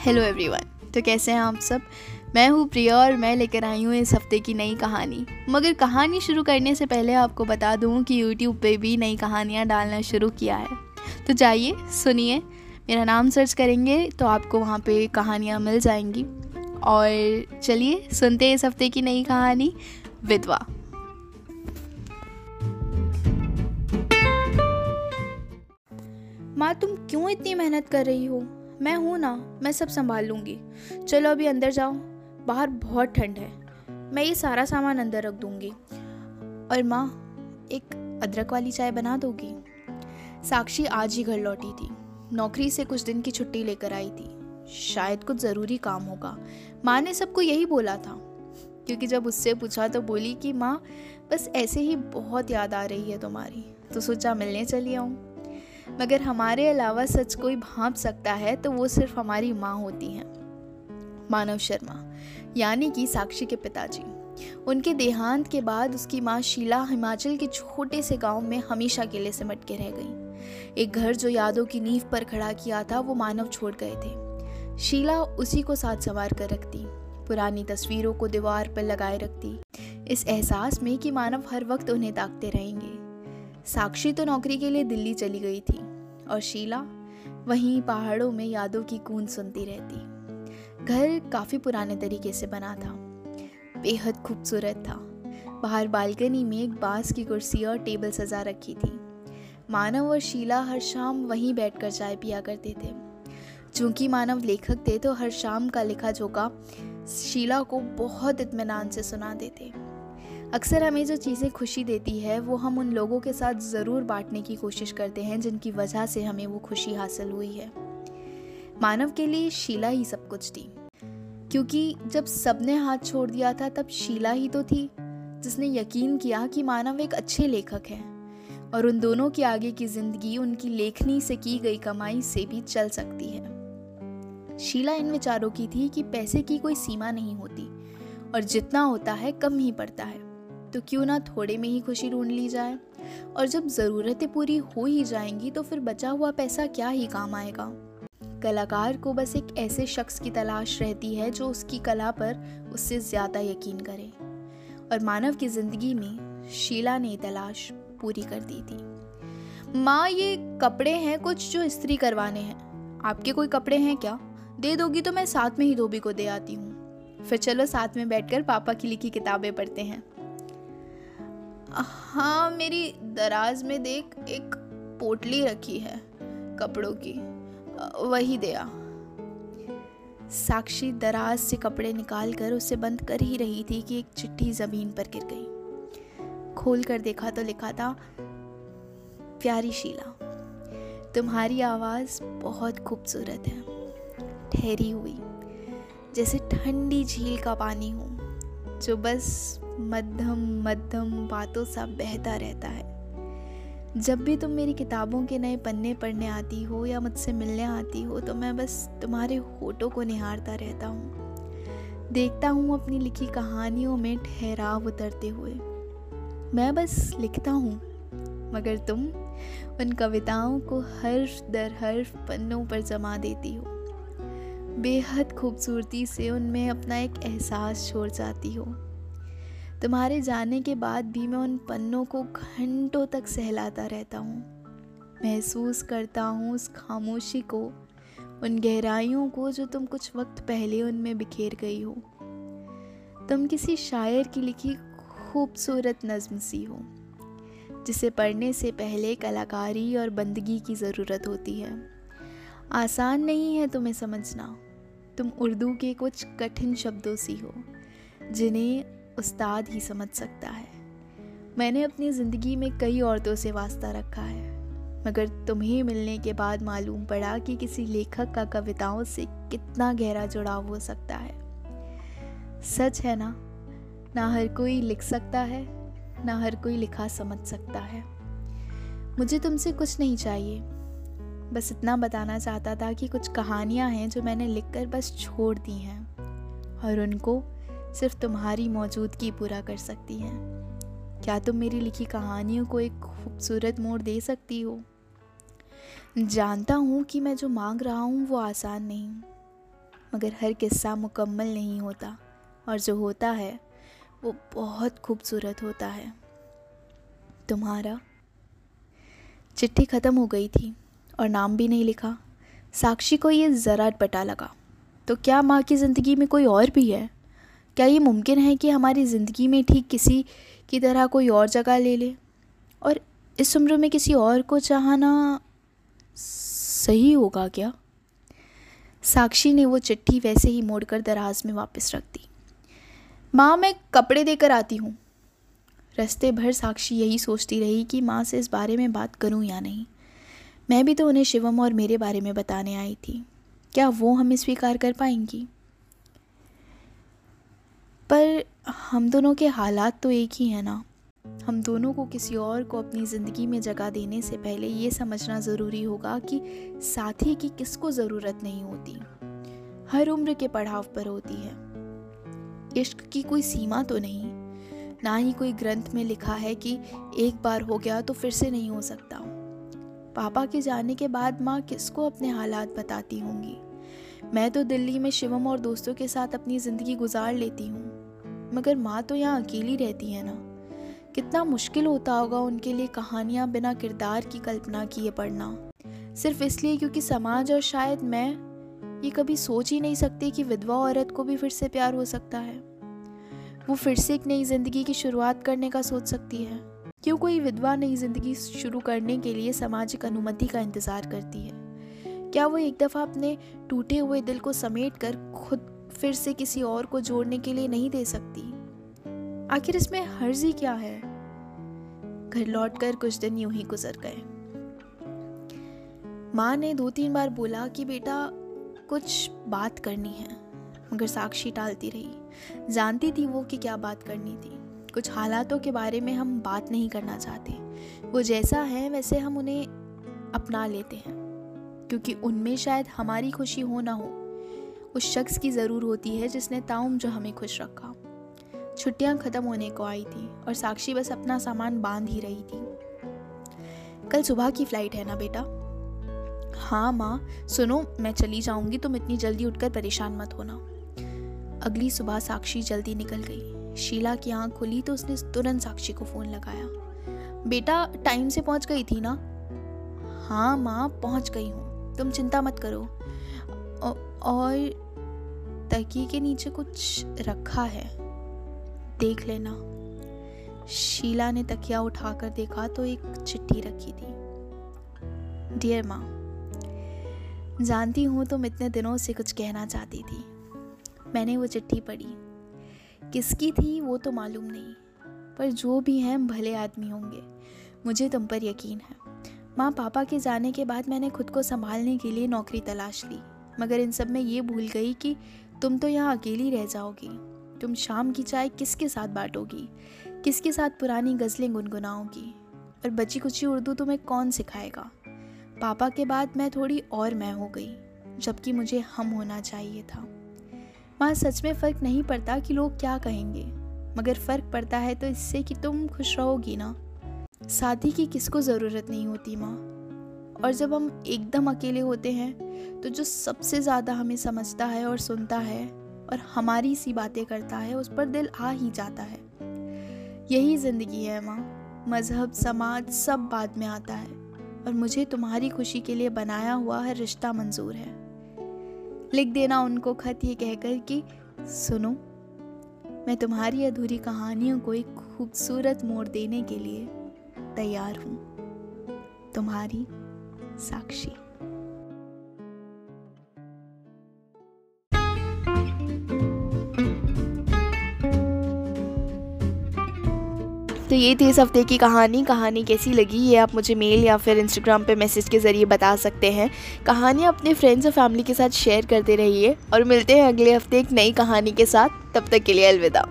Hello everyone तो कैसे हैं आप सब? मैं हूँ प्रिया और मैं लेकर आई हूँ इस हफ़्ते की नई कहानी। मगर कहानी शुरू करने से पहले आपको बता दूँ कि यूट्यूब पे भी नई कहानियाँ डालना शुरू किया है। तो जाइए, सुनिए। मेरा नाम सर्च करेंगे तो आपको वहाँ पे कहानियाँ मिल जाएँगी। और चलिए, सुनते हैं इस हफ़्ते की नई कहानी, विधवा। माँ, तुम क्यों इतनी मेहनत कर रही हो? मैं हूँ ना, मैं सब संभाल लूँगी। चलो अभी अंदर जाओ। बाहर बहुत ठंड है। मैं ये सारा सामान अंदर रख दूँगी। और माँ, एक अदरक वाली चाय बना दोगी? साक्षी आज ही घर लौटी थी। नौकरी से कुछ दिन की छुट्टी लेकर आई थी। शायद कुछ ज़रूरी काम होगा। माँ ने सबको यही बोला था। क्योंकि जब उससे पूछा तो बोली कि, माँ, बस ऐसे ही बहुत याद आ रही है तुम्हारी। तो सोचा मिलने चली आऊँ। मगर हमारे अलावा सच कोई भाप सकता है तो वो सिर्फ़ हमारी माँ होती हैं। मानव शर्मा, यानी कि साक्षी के पिताजी। उनके देहांत के बाद उसकी माँ शीला हिमाचल के छोटे से गाँव में हमेशा के लिए सिमट के रह गई। एक घर जो यादों की नींव पर खड़ा किया था, वो मानव छोड़ गए थे। शीला उसी को साथ संवार कर रखती, पुरानी तस्वीरों को दीवार पर लगाए रखती। इस एहसास में कि मानव हर वक्त उन्हें ताकते रहेंगे। साक्षी तो नौकरी के लिए दिल्ली चली गई थी और शीला वहीं पहाड़ों में यादों की कून सुनती रहती। घर काफ़ी पुराने तरीके से बना था। बेहद खूबसूरत था। बाहर बालकनी में एक बाँस की कुर्सी और टेबल सजा रखी थी। मानव और शीला हर शाम वहीं बैठकर चाय पिया करते थे। चूँकि मानव लेखक थे तो हर शाम का लिखा झोंका शीला को बहुत इतमान से सुना देते अक्सर हमें जो चीज़ें खुशी देती है, वो हम उन लोगों के साथ ज़रूर बांटने की कोशिश करते हैं, जिनकी वजह से हमें वो खुशी हासिल हुई है। मानव के लिए शीला ही सब कुछ थी। क्योंकि जब सबने हाथ छोड़ दिया था, तब शीला ही तो थी, जिसने यकीन किया कि मानव एक अच्छे लेखक है, और उन दोनों के आगे की ज़िंदगी, उनकी लेखनी से की गई कमाई से भी चल सकती है। शीला इन विचारों की थी कि पैसे की कोई सीमा नहीं होती, और जितना होता है, कम ही पड़ता है। तो क्यों ना थोड़े में ही खुशी ढूंढ ली जाए? और जब ज़रूरतें पूरी हो ही जाएँगी तो फिर बचा हुआ पैसा क्या ही काम आएगा? कलाकार को बस एक ऐसे शख्स की तलाश रहती है, जो उसकी कला पर उससे ज़्यादा यकीन करे। और मानव की ज़िंदगी में शीला ने तलाश पूरी कर दी थी। माँ, ये कपड़े हैं कुछ जो इस्त्री करवाने हैं। आपके कोई कपड़े हैं क्या? दे दोगी तो मैं साथ में ही धोबी को दे आती हूँ। फिर चलो साथ में बैठकर पापा की लिखी किताबें पढ़ते हैं। हाँ मेरी दराज में देख एक पोटली रखी है कपड़ों की। वही दया। साक्षी दराज से कपड़े निकाल कर उसे बंद कर ही रही थी कि एक चिट्ठी ज़मीन पर गिर गई। खोल कर देखा तो लिखा था प्यारी शीला, तुम्हारी आवाज़ बहुत खूबसूरत है। ठहरी हुई, जैसे ठंडी झील का पानी हो, जो बस मध्यम मध्यम बातों सा बहता रहता है। जब भी तुम मेरी किताबों के नए पन्ने पढ़ने आती हो या मुझसे मिलने आती हो तो मैं बस तुम्हारे होठों को निहारता रहता हूँ। देखता हूँ अपनी लिखी कहानियों में ठहराव उतरते हुए। मैं बस लिखता हूँ, मगर तुम उन कविताओं को हर्फ दर हर्फ पन्नों पर जमा देती हो। बेहद खूबसूरती से उनमें अपना एक एहसास छोड़ जाती हो। तुम्हारे जाने के बाद भी मैं उन पन्नों को घंटों तक सहलाता रहता हूँ। महसूस करता हूँ उस खामोशी को, उन गहराइयों को जो तुम कुछ वक्त पहले उनमें बिखेर गई हो। तुम किसी शायर की लिखी खूबसूरत नज्म सी हो, जिसे पढ़ने से पहले कलाकारी और बंदगी की ज़रूरत होती है। आसान नहीं है तुम्हें समझना। तुम उर्दू के कुछ कठिन शब्दों सी हो, जिन्हें उस्ताद ही समझ सकता है। मैंने अपनी ज़िंदगी में कई औरतों से वास्ता रखा है, मगर तुम्हें मिलने के बाद मालूम पड़ा कि किसी लेखक का कविताओं से कितना गहरा जुड़ाव हो सकता है। सच है ना? ना हर कोई लिख सकता है, ना हर कोई लिखा समझ सकता है। मुझे तुमसे कुछ नहीं चाहिए। बस इतना बताना चाहता था कि कुछ कहानियाँ हैं जो मैंने लिखकर बस छोड़ दी हैं, और उनको सिर्फ़ तुम्हारी मौजूदगी पूरा कर सकती हैं। क्या तुम मेरी लिखी कहानियों को एक खूबसूरत मोड़ दे सकती हो? जानता हूँ कि मैं जो मांग रहा हूँ वो आसान नहीं, मगर हर किस्सा मुकम्मल नहीं होता, और जो होता है वो बहुत खूबसूरत होता है। तुम्हारा? चिट्ठी ख़त्म हो गई थी, और नाम भी नहीं लिखा। साक्षी को ये ज़रा पटा लगा तो क्या माँ की ज़िंदगी में कोई और भी है? क्या ये मुमकिन है कि हमारी ज़िंदगी में ठीक किसी की तरह कोई और जगह ले ले? और इस उम्र में किसी और को चाहना सही होगा क्या? साक्षी ने वो चिट्ठी वैसे ही मोड़कर दराज में वापस रख दी। माँ, मैं कपड़े देकर आती हूँ। रस्ते भर साक्षी यही सोचती रही कि माँ से इस बारे में बात करूँ या नहीं। मैं भी तो उन्हें शिवम और मेरे बारे में बताने आई थी। क्या वो हमें स्वीकार कर पाएँगी? पर हम दोनों के हालात तो एक ही हैं ना। हम दोनों को किसी और को अपनी ज़िंदगी में जगह देने से पहले ये समझना ज़रूरी होगा कि साथी की किसको ज़रूरत नहीं होती। हर उम्र के पड़ाव पर होती है। इश्क की कोई सीमा तो नहीं। ना ही कोई ग्रंथ में लिखा है कि एक बार हो गया तो फिर से नहीं हो सकता। पापा के जाने के बाद माँ किसको अपने हालात बताती होंगी? मैं तो दिल्ली में शिवम और दोस्तों के साथ अपनी ज़िंदगी गुजार लेती हूँ। मगर माँ तो यहाँ अकेली रहती है ना। कितना मुश्किल होता होगा उनके लिए कहानियाँ बिना किरदार की कल्पना किए पढ़ना। सिर्फ़ इसलिए क्योंकि समाज और शायद मैं ये कभी सोच ही नहीं सकती कि विधवा औरत को भी फिर से प्यार हो सकता है। वो फिर से एक नई ज़िंदगी की शुरुआत करने का सोच सकती है। क्यों कोई विधवा नई ज़िंदगी शुरू करने के लिए सामाजिक अनुमति का इंतज़ार करती है? क्या वो एक दफ़ा अपने टूटे हुए दिल को समेट कर खुद फिर से किसी और को जोड़ने के लिए नहीं दे सकती। आखिर इसमें हर्जी क्या है? घर लौटकर कुछ दिन यूँ ही गुजर गए। माँ ने दो तीन बार बोला कि बेटा, कुछ बात करनी है, मगर साक्षी टालती रही। जानती थी वो कि क्या बात करनी थी। कुछ हालातों के बारे में हम बात नहीं करना चाहते। वो जैसा है, वैसे हम उन्हें अपना लेते हैं, क्योंकि उनमें शायद हमारी खुशी हो ना हो। उस शख्स की ज़रूर होती है जिसने ताउम जो हमें खुश रखा। छुट्टियाँ ख़त्म होने को आई थी और साक्षी बस अपना सामान बाँध ही रही थी। कल सुबह की फ़्लाइट है ना बेटा? हाँ माँ। सुनो, मैं चली जाऊँगी, तुम इतनी जल्दी उठकर परेशान मत होना। अगली सुबह साक्षी जल्दी निकल गई। शीला की आँख खुली तो उसने तुरंत साक्षी को फ़ोन लगाया। बेटा टाइम से पहुँच गई थी ना? हाँ माँ, पहुँच गई हूँ। तुम चिंता मत करो। और तकिए के नीचे कुछ रखा है। देख लेना। शीला ने तकिया उठाकर देखा तो एक चिट्ठी रखी थी। डियर माँ, जानती हूँ तुम इतने दिनों से कुछ कहना चाहती थी। मैंने वो चिट्ठी पढ़ी। किसकी थी वो तो मालूम नहीं, पर जो भी हैं भले आदमी होंगे, मुझे तुम पर यकीन है। माँ, पापा के जाने के बाद मैंने खुद को संभालने के लिए नौकरी तलाश ली। मगर इन सब में ये भूल गई कि तुम तो यहाँ अकेली रह जाओगी। तुम शाम की चाय किसके साथ बांटोगी? किसके साथ पुरानी गज़लें गुनगुनाओगी? और बची कुची उर्दू तुम्हें कौन सिखाएगा? पापा के बाद मैं थोड़ी और मैं हो गई, जबकि मुझे हम होना चाहिए था। माँ सच में फ़र्क नहीं पड़ता कि लोग क्या कहेंगे, मगर फ़र्क पड़ता है तो इससे कि तुम खुश रहोगी ना। साथी की किसको ज़रूरत नहीं होती माँ? और जब हम एकदम अकेले होते हैं तो जो सबसे ज़्यादा हमें समझता है और सुनता है और हमारी सी बातें करता है, उस पर दिल आ ही जाता है। यही ज़िंदगी है, माँ। मज़हब, समाज, सब बाद में आता है और मुझे तुम्हारी खुशी के लिए बनाया हुआ हर रिश्ता मंजूर है। लिख देना उनको खत ये कहकर कि, सुनो, मैं तुम्हारी अधूरी कहानियों को एक खूबसूरत मोड़ देने के लिए तैयार हूँ। तुम्हारी साक्षी तो ये थी इस हफ़्ते की कहानी। कहानी कैसी लगी ये आप मुझे मेल या फिर इंस्टाग्राम पे मैसेज के ज़रिए बता सकते हैं। कहानी अपने फ्रेंड्स और फैमिली के साथ शेयर करते रहिए और मिलते हैं अगले हफ़्ते एक नई कहानी के साथ। तब तक के लिए अलविदा।